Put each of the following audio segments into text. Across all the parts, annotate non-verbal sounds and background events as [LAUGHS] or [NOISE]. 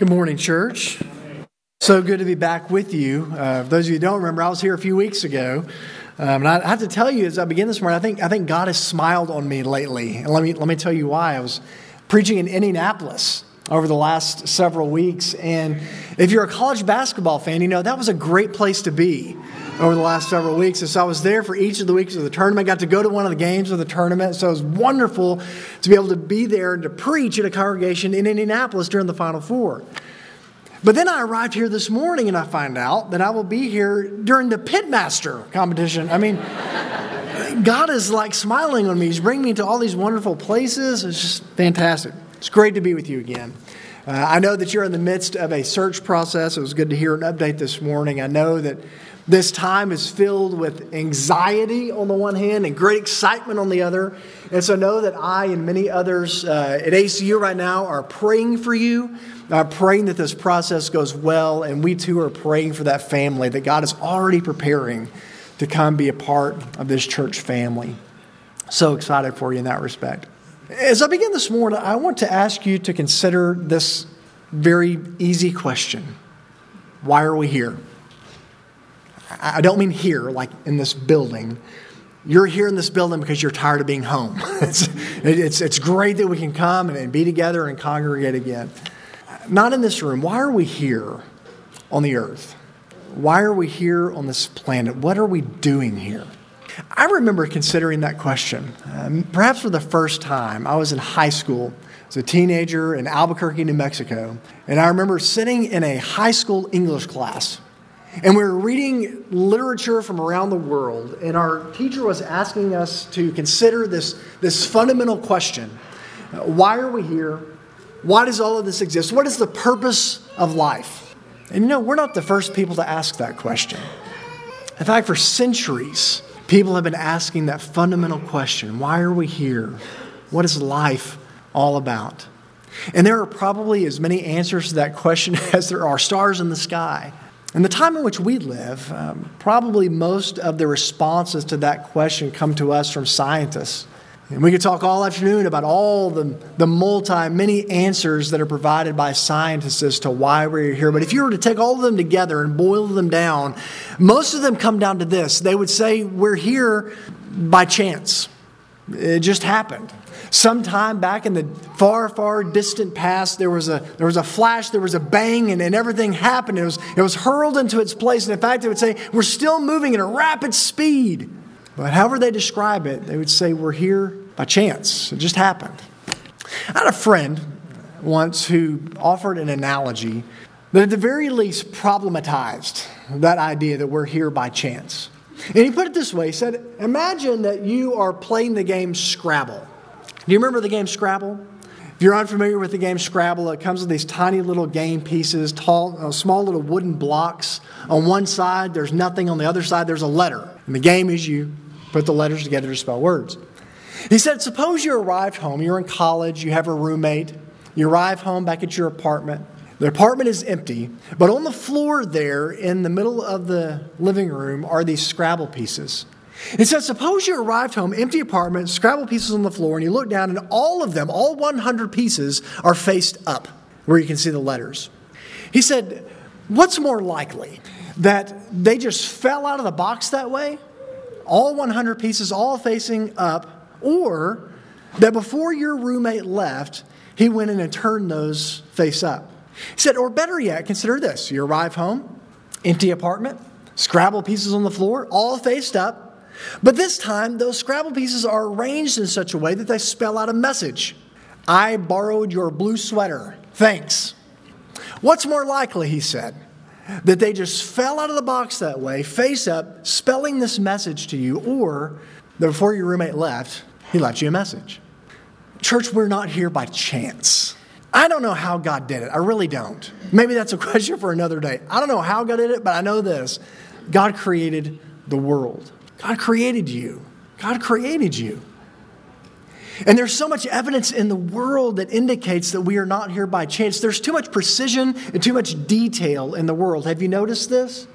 Good morning, church. So good to be back with you. Uh, those of you who don't remember, I was here a few weeks ago. Um, and I, I have to tell you, as I begin this morning, I think, I think God has smiled on me lately. And let me, let me tell you why. I was preaching in Indianapolis over the last several weeks. And if you're a college basketball fan, you know that was a great place to be over the last several weeks. And so I was there for each of the weeks of the tournament. Got to go to one of the games of the tournament. So it was wonderful to be able to be there and to preach at a congregation in Indianapolis during the Final Four. But then I arrived here this morning and I find out that I will be here during the Pitmaster competition. I mean, God is like smiling on me. He's bringing me to all these wonderful places. It's just fantastic. It's great to be with you again. Uh, I know that you're in the midst of a search process. It was good to hear an update this morning. I know that this time is filled with anxiety on the one hand and great excitement on the other. And so know that I and many others uh, at ACU right now are praying for you, uh, praying that this process goes well. And we too are praying for that family that God is already preparing to come be a part of this church family. So excited for you in that respect. As I begin this morning, I want to ask you to consider this very easy question Why are we here? I don't mean here, like in this building. You're here in this building because you're tired of being home. [LAUGHS] it's, it's, it's great that we can come and be together and congregate again. Not in this room. Why are we here on the earth? Why are we here on this planet? What are we doing here? I remember considering that question. Um, perhaps for the first time, I was in high school as a teenager in Albuquerque, New Mexico. And I remember sitting in a high school English class and we were reading literature from around the world, and our teacher was asking us to consider this, this fundamental question Why are we here? Why does all of this exist? What is the purpose of life? And you know, we're not the first people to ask that question. In fact, for centuries, people have been asking that fundamental question Why are we here? What is life all about? And there are probably as many answers to that question [LAUGHS] as there are stars in the sky. In the time in which we live, um, probably most of the responses to that question come to us from scientists. And we could talk all afternoon about all the, the multi, many answers that are provided by scientists as to why we're here. But if you were to take all of them together and boil them down, most of them come down to this. They would say, We're here by chance. It just happened sometime back in the far, far distant past, there was a, there was a flash, there was a bang, and, and everything happened. It was, it was hurled into its place. And in fact, it would say, We're still moving at a rapid speed. But however they describe it, they would say, We're here by chance. It just happened. I had a friend once who offered an analogy that at the very least problematized that idea that we're here by chance. And he put it this way he said, Imagine that you are playing the game Scrabble. Do you remember the game Scrabble? If you're unfamiliar with the game Scrabble, it comes with these tiny little game pieces, tall, uh, small little wooden blocks. On one side, there's nothing. On the other side, there's a letter. And the game is you put the letters together to spell words. He said, Suppose you arrived home, you're in college, you have a roommate, you arrive home back at your apartment. The apartment is empty, but on the floor there in the middle of the living room are these Scrabble pieces. It says, suppose you arrived home, empty apartment, Scrabble pieces on the floor, and you look down, and all of them, all 100 pieces, are faced up where you can see the letters. He said, What's more likely? That they just fell out of the box that way, all 100 pieces, all facing up, or that before your roommate left, he went in and turned those face up? He said, Or better yet, consider this you arrive home, empty apartment, Scrabble pieces on the floor, all faced up. But this time, those Scrabble pieces are arranged in such a way that they spell out a message I borrowed your blue sweater. Thanks. What's more likely, he said, that they just fell out of the box that way, face up, spelling this message to you, or that before your roommate left, he left you a message? Church, we're not here by chance. I don't know how God did it. I really don't. Maybe that's a question for another day. I don't know how God did it, but I know this God created the world. God created you. God created you. And there's so much evidence in the world that indicates that we are not here by chance. There's too much precision and too much detail in the world. Have you noticed this?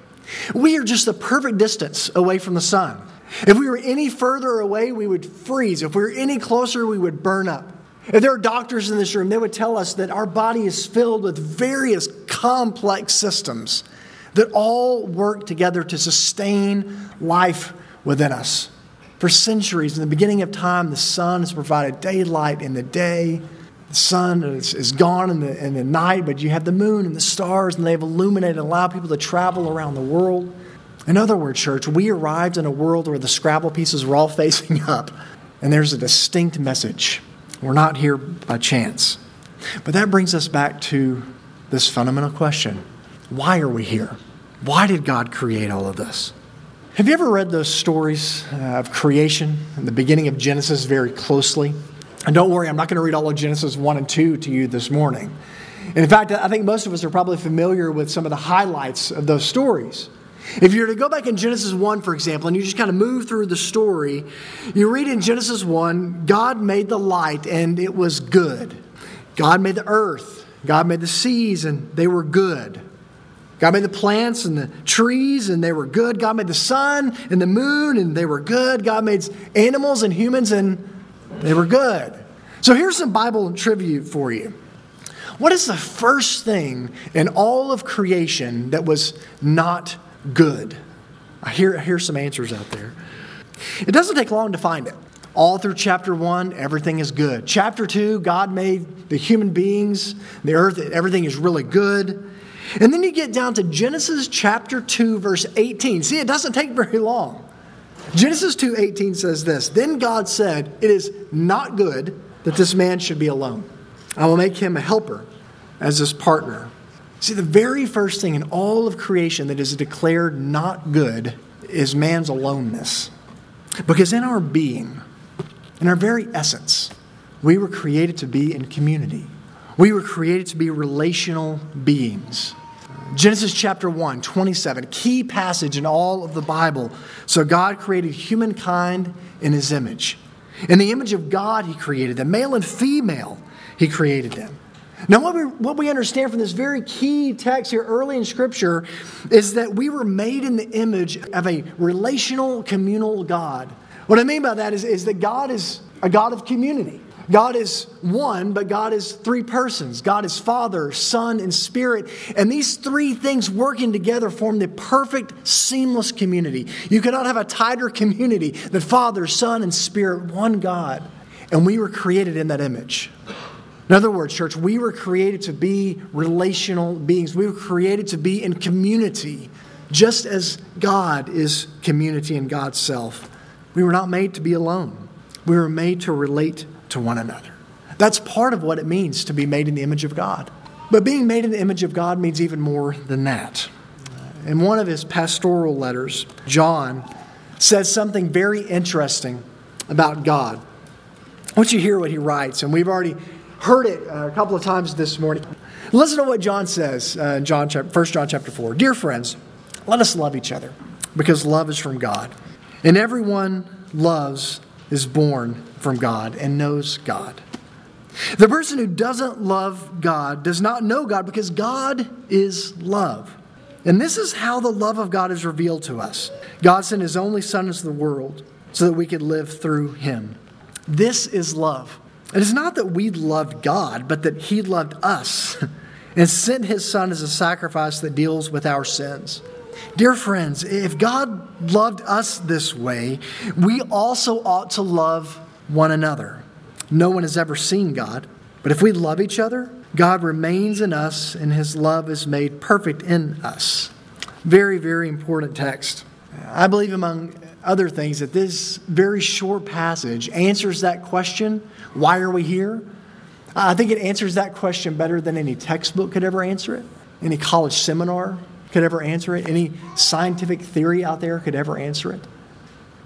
We are just the perfect distance away from the sun. If we were any further away, we would freeze. If we were any closer, we would burn up. If there are doctors in this room, they would tell us that our body is filled with various complex systems that all work together to sustain life within us. For centuries, in the beginning of time, the sun has provided daylight in the day. The sun is, is gone in the, in the night, but you have the moon and the stars, and they've illuminated and allowed people to travel around the world. In other words, church, we arrived in a world where the Scrabble pieces were all [LAUGHS] facing up, and there's a distinct message. We're not here by chance. But that brings us back to this fundamental question why are we here? Why did God create all of this? Have you ever read those stories uh, of creation in the beginning of Genesis very closely? And don't worry, I'm not going to read all of Genesis 1 and 2 to you this morning. And in fact, I think most of us are probably familiar with some of the highlights of those stories. If you were to go back in Genesis 1, for example, and you just kind of move through the story, you read in Genesis 1 God made the light and it was good. God made the earth, God made the seas and they were good. God made the plants and the trees and they were good. God made the sun and the moon and they were good. God made animals and humans and they were good. So here's some Bible tribute for you. What is the first thing in all of creation that was not good? I hear, I hear some answers out there. It doesn't take long to find it. All through chapter one, everything is good. Chapter two, God made the human beings, the earth, everything is really good. And then you get down to Genesis chapter 2 verse 18. See, it doesn't take very long. Genesis 2:18 says this, "Then God said, it is not good that this man should be alone. I will make him a helper as his partner." See, the very first thing in all of creation that is declared not good is man's aloneness. Because in our being, in our very essence, we were created to be in community. We were created to be relational beings. Genesis chapter 1, 27, key passage in all of the Bible. So God created humankind in his image. In the image of God, he created them. Male and female, he created them. Now, what we, what we understand from this very key text here early in Scripture is that we were made in the image of a relational, communal God. What I mean by that is, is that God is a God of community. God is one, but God is three persons. God is Father, Son, and Spirit. And these three things working together form the perfect, seamless community. You cannot have a tighter community than Father, Son, and Spirit, one God. And we were created in that image. In other words, church, we were created to be relational beings. We were created to be in community, just as God is community in God's self. We were not made to be alone. We were made to relate to one another. That's part of what it means to be made in the image of God. But being made in the image of God means even more than that. In one of his pastoral letters, John says something very interesting about God. I want you to hear what he writes, and we've already heard it a couple of times this morning. Listen to what John says uh, in John, 1 John chapter 4. Dear friends, let us love each other, because love is from God. And everyone loves is born from God and knows God. The person who doesn't love God does not know God because God is love. And this is how the love of God is revealed to us. God sent his only Son into the world so that we could live through him. This is love. It is not that we loved God, but that he loved us [LAUGHS] and sent his Son as a sacrifice that deals with our sins. Dear friends, if God loved us this way, we also ought to love one another. No one has ever seen God, but if we love each other, God remains in us and his love is made perfect in us. Very, very important text. I believe, among other things, that this very short passage answers that question why are we here? I think it answers that question better than any textbook could ever answer it, any college seminar could ever answer it, any scientific theory out there could ever answer it.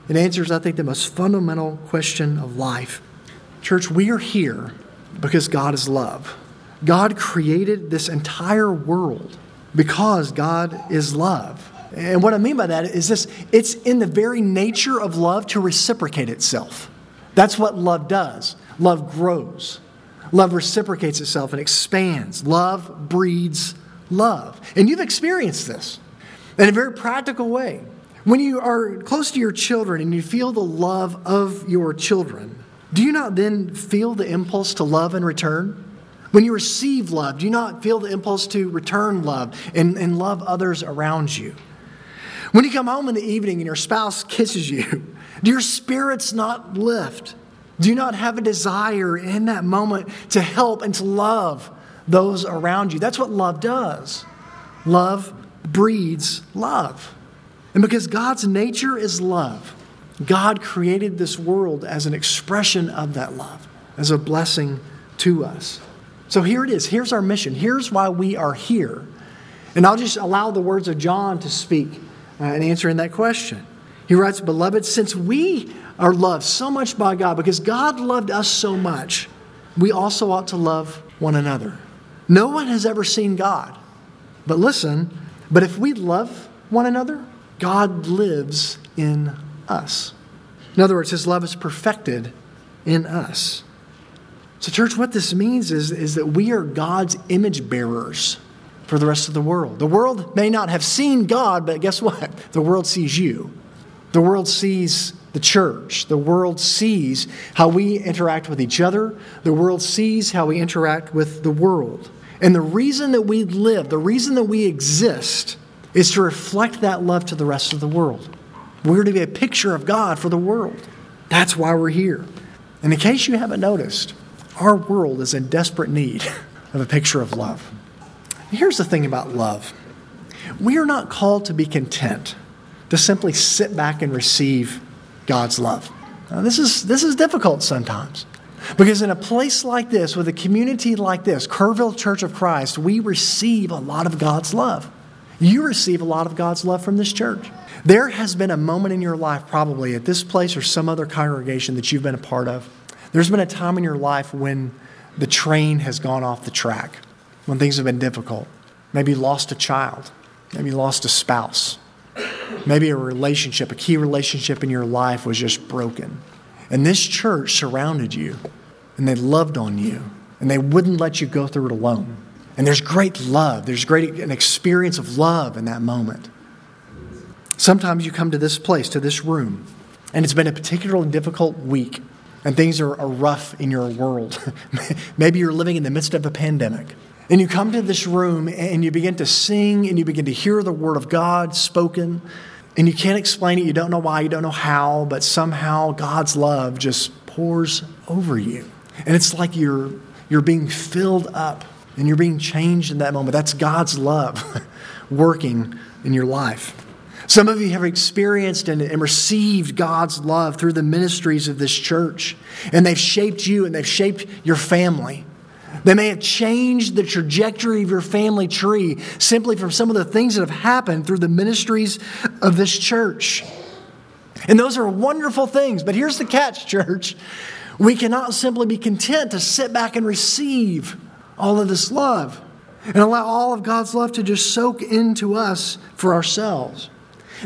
It answers, I think, the most fundamental question of life. Church, we are here because God is love. God created this entire world because God is love. And what I mean by that is this it's in the very nature of love to reciprocate itself. That's what love does. Love grows, love reciprocates itself and expands. Love breeds love. And you've experienced this in a very practical way. When you are close to your children and you feel the love of your children, do you not then feel the impulse to love in return? When you receive love, do you not feel the impulse to return love and, and love others around you? When you come home in the evening and your spouse kisses you, [LAUGHS] do your spirits not lift? Do you not have a desire in that moment to help and to love those around you? That's what love does. Love breeds love. And because God's nature is love, God created this world as an expression of that love, as a blessing to us. So here it is. Here's our mission. Here's why we are here. And I'll just allow the words of John to speak uh, and answering that question. He writes, Beloved, since we are loved so much by God, because God loved us so much, we also ought to love one another. No one has ever seen God. But listen, but if we love one another, God lives in us. In other words, his love is perfected in us. So, church, what this means is, is that we are God's image bearers for the rest of the world. The world may not have seen God, but guess what? The world sees you. The world sees the church. The world sees how we interact with each other. The world sees how we interact with the world. And the reason that we live, the reason that we exist, is to reflect that love to the rest of the world. We're to be a picture of God for the world. That's why we're here. And in case you haven't noticed, our world is in desperate need [LAUGHS] of a picture of love. Here's the thing about love we are not called to be content, to simply sit back and receive God's love. Now, this, is, this is difficult sometimes. Because in a place like this, with a community like this, Kerrville Church of Christ, we receive a lot of God's love. You receive a lot of God's love from this church. There has been a moment in your life, probably at this place or some other congregation that you've been a part of, there's been a time in your life when the train has gone off the track, when things have been difficult. Maybe you lost a child, maybe you lost a spouse, maybe a relationship, a key relationship in your life was just broken. And this church surrounded you, and they loved on you, and they wouldn't let you go through it alone. And there's great love, there's great an experience of love in that moment. Sometimes you come to this place, to this room, and it's been a particularly difficult week and things are, are rough in your world. [LAUGHS] Maybe you're living in the midst of a pandemic. And you come to this room and you begin to sing and you begin to hear the word of God spoken. And you can't explain it. You don't know why, you don't know how, but somehow God's love just pours over you. And it's like you're, you're being filled up and you're being changed in that moment. That's God's love [LAUGHS] working in your life. Some of you have experienced and, and, received God's love through the ministries of this church, and they've shaped you and they've shaped your family. They may have changed the trajectory of your family tree simply from some of the things that have happened through the ministries of this church. And those are wonderful things, but here's the catch, [LAUGHS] church. We cannot simply be content to sit back and receive all of this love and allow all of God's love to just soak into us for ourselves.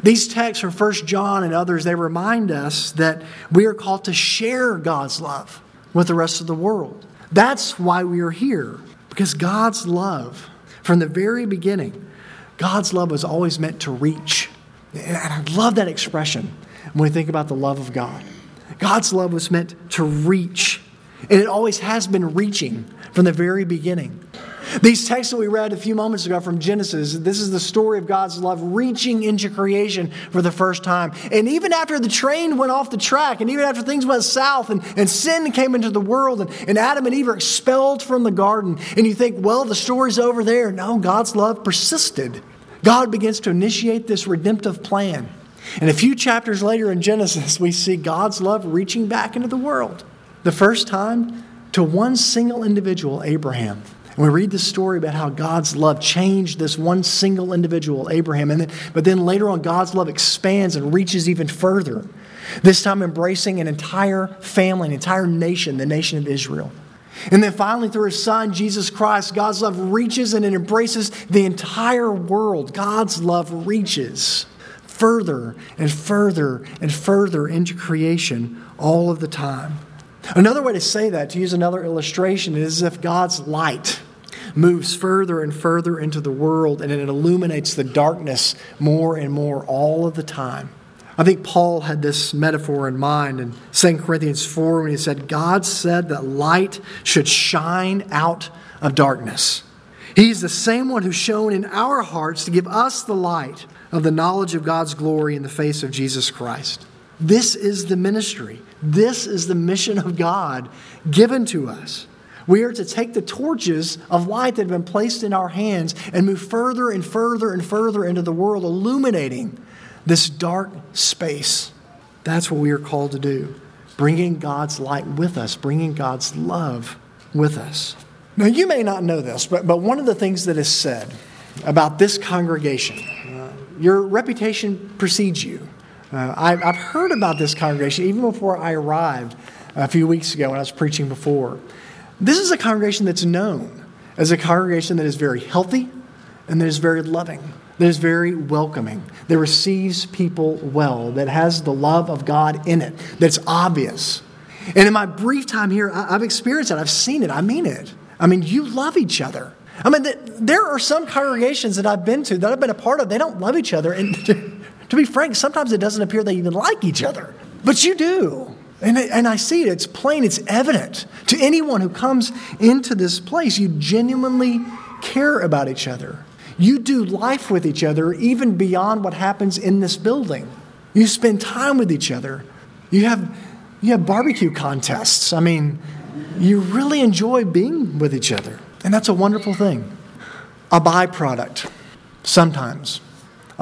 These texts from 1 John and others, they remind us that we are called to share God's love with the rest of the world. That's why we are here, because God's love, from the very beginning, God's love was always meant to reach. And I love that expression when we think about the love of God. God's love was meant to reach, and it always has been reaching from the very beginning. These texts that we read a few moments ago from Genesis, this is the story of God's love reaching into creation for the first time. And even after the train went off the track, and even after things went south and, and sin came into the world, and, and Adam and Eve are expelled from the garden, and you think, well, the story's over there. No, God's love persisted. God begins to initiate this redemptive plan. And a few chapters later in Genesis, we see God's love reaching back into the world. The first time to one single individual, Abraham. And we read this story about how God's love changed this one single individual, Abraham. And then, but then later on, God's love expands and reaches even further, this time embracing an entire family, an entire nation, the nation of Israel. And then finally, through his son, Jesus Christ, God's love reaches and it embraces the entire world. God's love reaches further and further and further into creation all of the time. Another way to say that, to use another illustration, is if God's light moves further and further into the world and it illuminates the darkness more and more all of the time. I think Paul had this metaphor in mind in 2 Corinthians 4 when he said, God said that light should shine out of darkness. He's the same one who shone in our hearts to give us the light of the knowledge of God's glory in the face of Jesus Christ. This is the ministry. This is the mission of God given to us. We are to take the torches of light that have been placed in our hands and move further and further and further into the world, illuminating this dark space. That's what we are called to do bringing God's light with us, bringing God's love with us. Now, you may not know this, but, but one of the things that is said about this congregation, uh, your reputation precedes you. Uh, I've, I've heard about this congregation even before I arrived a few weeks ago when I was preaching before. This is a congregation that's known as a congregation that is very healthy and that is very loving that is very welcoming, that receives people well, that has the love of God in it, that's obvious. And in my brief time here, I've experienced it, I've seen it, I mean it. I mean, you love each other. I mean, there are some congregations that I've been to that I've been a part of, they don't love each other. And [LAUGHS] to be frank, sometimes it doesn't appear they even like each other. But you do. And, and I see it, it's plain, it's evident to anyone who comes into this place. You genuinely care about each other. You do life with each other even beyond what happens in this building. You spend time with each other. You have, you have barbecue contests. I mean, you really enjoy being with each other. And that's a wonderful thing. A byproduct, sometimes,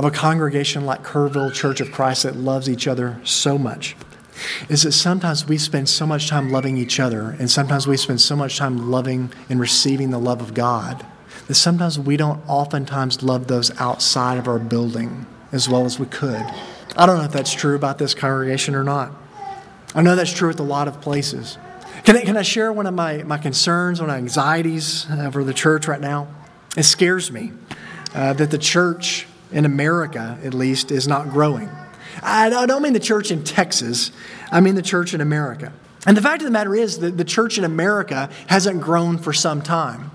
of a congregation like Kerrville Church of Christ that loves each other so much is that sometimes we spend so much time loving each other, and sometimes we spend so much time loving and receiving the love of God that sometimes we don't oftentimes love those outside of our building as well as we could. I don't know if that's true about this congregation or not. I know that's true with a lot of places. Can I, can I share one of my, my concerns, one of my anxieties for the church right now? It scares me uh, that the church in America, at least, is not growing. I don't mean the church in Texas, I mean the church in America. And the fact of the matter is that the church in America hasn't grown for some time.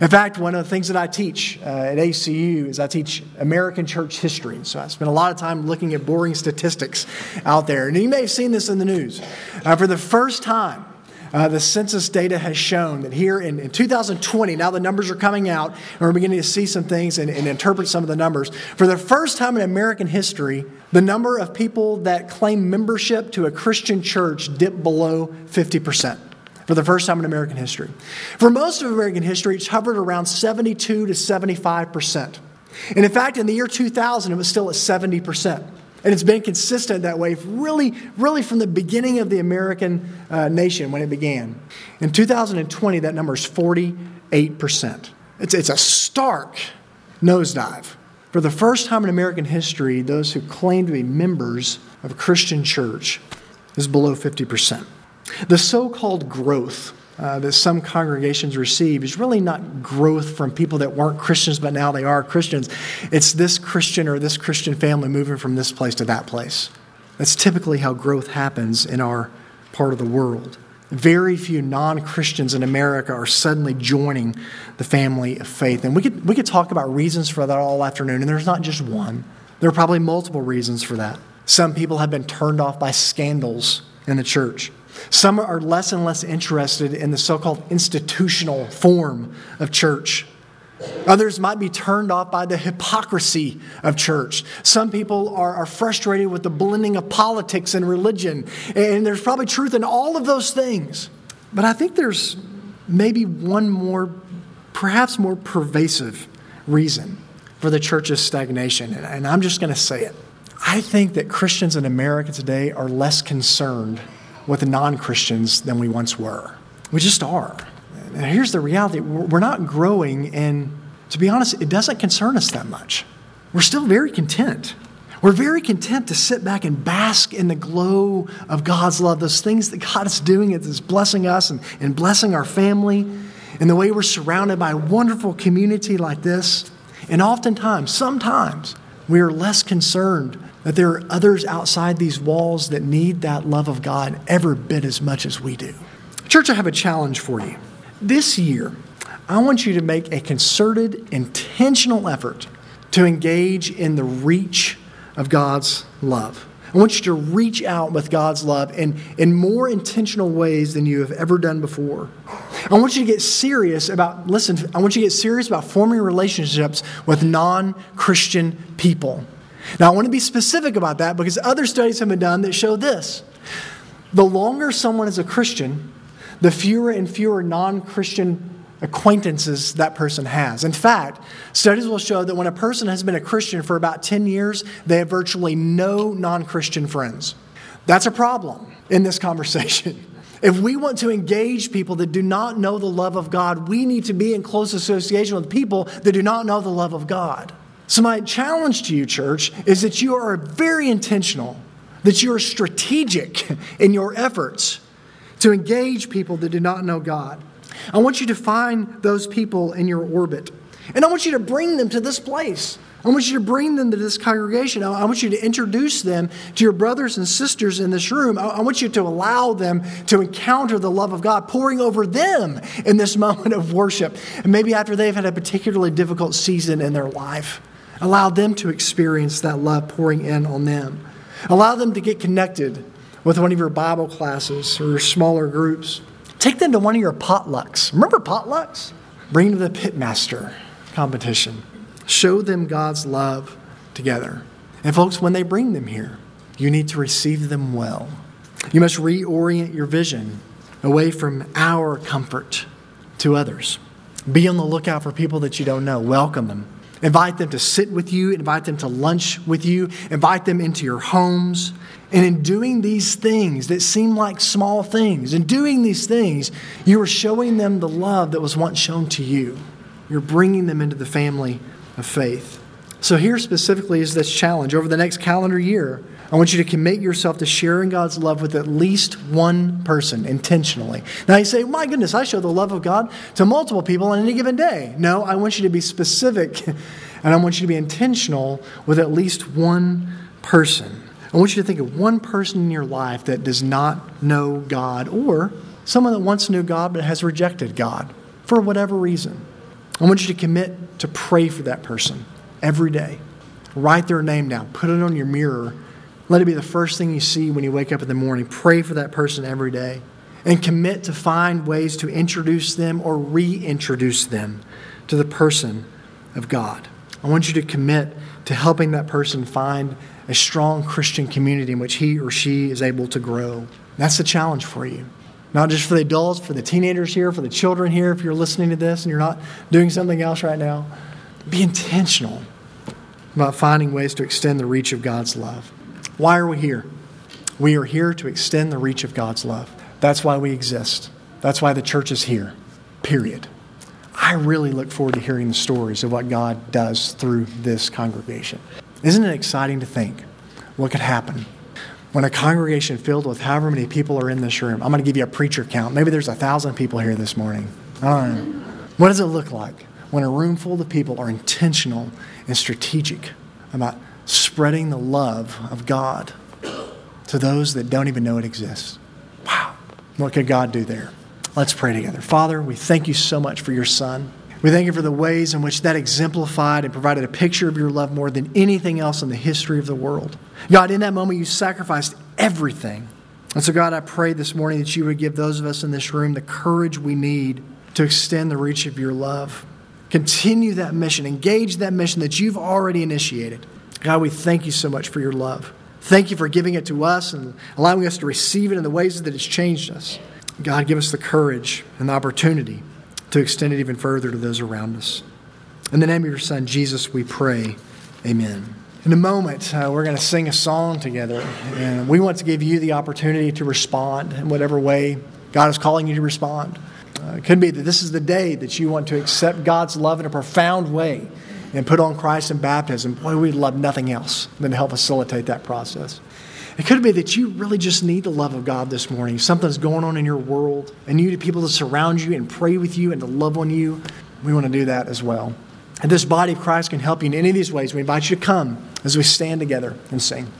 In fact, one of the things that I teach uh, at ACU is I teach American church history. So I spend a lot of time looking at boring statistics out there. And you may have seen this in the news. Uh, for the first time, uh, the census data has shown that here in, in, 2020, now the numbers are coming out, and we're beginning to see some things and, and interpret some of the numbers. For the first time in American history, the number of people that claim membership to a Christian church dipped below 50% for the first time in American history. For most of American history, it's hovered around 72 to 75%. And in fact, in the year 2000, it was still at 70%. And it's been consistent that way, really, really from the beginning of the American uh, nation when it began. In 2020, that number is 48%. It's, it's a stark nosedive. For the first time in American history, those who claim to be members of a Christian church is below 50%. The so called growth uh, that some congregations receive is really not growth from people that weren't Christians, but now they are Christians. It's this Christian or this Christian family moving from this place to that place. That's typically how growth happens in our part of the world. Very few non Christians in America are suddenly joining the family of faith. And we could, we could talk about reasons for that all afternoon, and there's not just one. There are probably multiple reasons for that. Some people have been turned off by scandals in the church. Some are less and less interested in the so called institutional form of church. Others might be turned off by the hypocrisy of church. Some people are, are frustrated with the blending of politics and religion. And there's probably truth in all of those things. But I think there's maybe one more, perhaps more pervasive reason for the church's stagnation. And I'm just going to say it. I think that Christians in America today are less concerned with the non Christians than we once were. We just are. And here's the reality we're not growing, and to be honest, it doesn't concern us that much. We're still very content. We're very content to sit back and bask in the glow of God's love, those things that God is doing, is blessing us and, and blessing our family, and the way we're surrounded by a wonderful community like this. And oftentimes, sometimes, we are less concerned that there are others outside these walls that need that love of God every bit as much as we do. Church, I have a challenge for you. This year, I want you to make a concerted, intentional effort to engage in the reach of God's love. I want you to reach out with God's love in, in more intentional ways than you have ever done before. I want you to get serious about, listen, I want you to get serious about forming relationships with non Christian people. Now, I want to be specific about that because other studies have been done that show this. The longer someone is a Christian, the fewer and fewer non Christian acquaintances that person has. In fact, studies will show that when a person has been a Christian for about 10 years, they have virtually no non Christian friends. That's a problem in this conversation. [LAUGHS] If we want to engage people that do not know the love of God, we need to be in close association with people that do not know the love of God. So, my challenge to you, church, is that you are very intentional, that you are strategic in your efforts to engage people that do not know God. I want you to find those people in your orbit. And I want you to bring them to this place. I want you to bring them to this congregation. I want you to introduce them to your brothers and sisters in this room. I want you to allow them to encounter the love of God pouring over them in this [LAUGHS] moment of worship. And maybe after they've had a particularly difficult season in their life, allow them to experience that love pouring in on them. Allow them to get connected with one of your Bible classes or smaller groups. Take them to one of your potlucks. Remember potlucks? Bring them to the pitmaster competition. Show them God's love together. And folks, when they bring them here, you need to receive them well. You must reorient your vision away from our comfort to others. Be on the lookout for people that you don't know. Welcome them. Invite them to sit with you, invite them to lunch with you, invite them into your homes. And in doing these things that seem like small things, in doing these things, you are showing them the love that was once shown to you. You're bringing them into the family of faith. So, here specifically is this challenge. Over the next calendar year, I want you to commit yourself to sharing God's love with at least one person intentionally. Now, you say, My goodness, I show the love of God to multiple people on any given day. No, I want you to be specific [LAUGHS] and I want you to be intentional with at least one person. I want you to think of one person in your life that does not know God or someone that once knew God but has rejected God for whatever reason. I want you to commit to pray for that person every day. Write their name down, put it on your mirror. Let it be the first thing you see when you wake up in the morning. Pray for that person every day. And commit to find ways to introduce them or reintroduce them to the person of God. I want you to commit to helping that person find a strong Christian community in which he or she is able to grow. That's the challenge for you. Not just for the adults, for the teenagers here, for the children here, if you're listening to this and you're not doing something else right now. Be intentional about finding ways to extend the reach of God's love. Why are we here? We are here to extend the reach of God's love. That's why we exist. That's why the church is here, period. I really look forward to hearing the stories of what God does through this congregation. Isn't it exciting to think what could happen when a congregation filled with however many people are in this room? I'm going to give you a preacher count. Maybe there's a thousand people here this morning. I don't know. What does it look like when a room full of people are intentional and strategic about spreading the love of God to those that don't even know it exists? Wow. What could God do there? Let's pray together. Father, we thank you so much for your Son. We thank you for the ways in which that exemplified and provided a picture of your love more than anything else in the history of the world. God, in that moment, you sacrificed everything. And so, God, I pray this morning that you would give those of us in this room the courage we need to extend the reach of your love. Continue that mission, engage that mission that you've already initiated. God, we thank you so much for your love. Thank you for giving it to us and allowing us to receive it in the ways that it's changed us. God, give us the courage and the opportunity to extend it even further to those around us. In the name of your Son, Jesus, we pray. Amen. In a moment, uh, we're going to sing a song together, and we want to give you the opportunity to respond in whatever way God is calling you to respond. Uh, it could be that this is the day that you want to accept God's love in a profound way and put on Christ in baptism. Boy, we'd love nothing else than to help facilitate that process. It could be that you really just need the love of God this morning. Something's going on in your world, and you need people to surround you and pray with you and to love on you. We want to do that as well. And this body of Christ can help you in any of these ways. We invite you to come as we stand together and sing.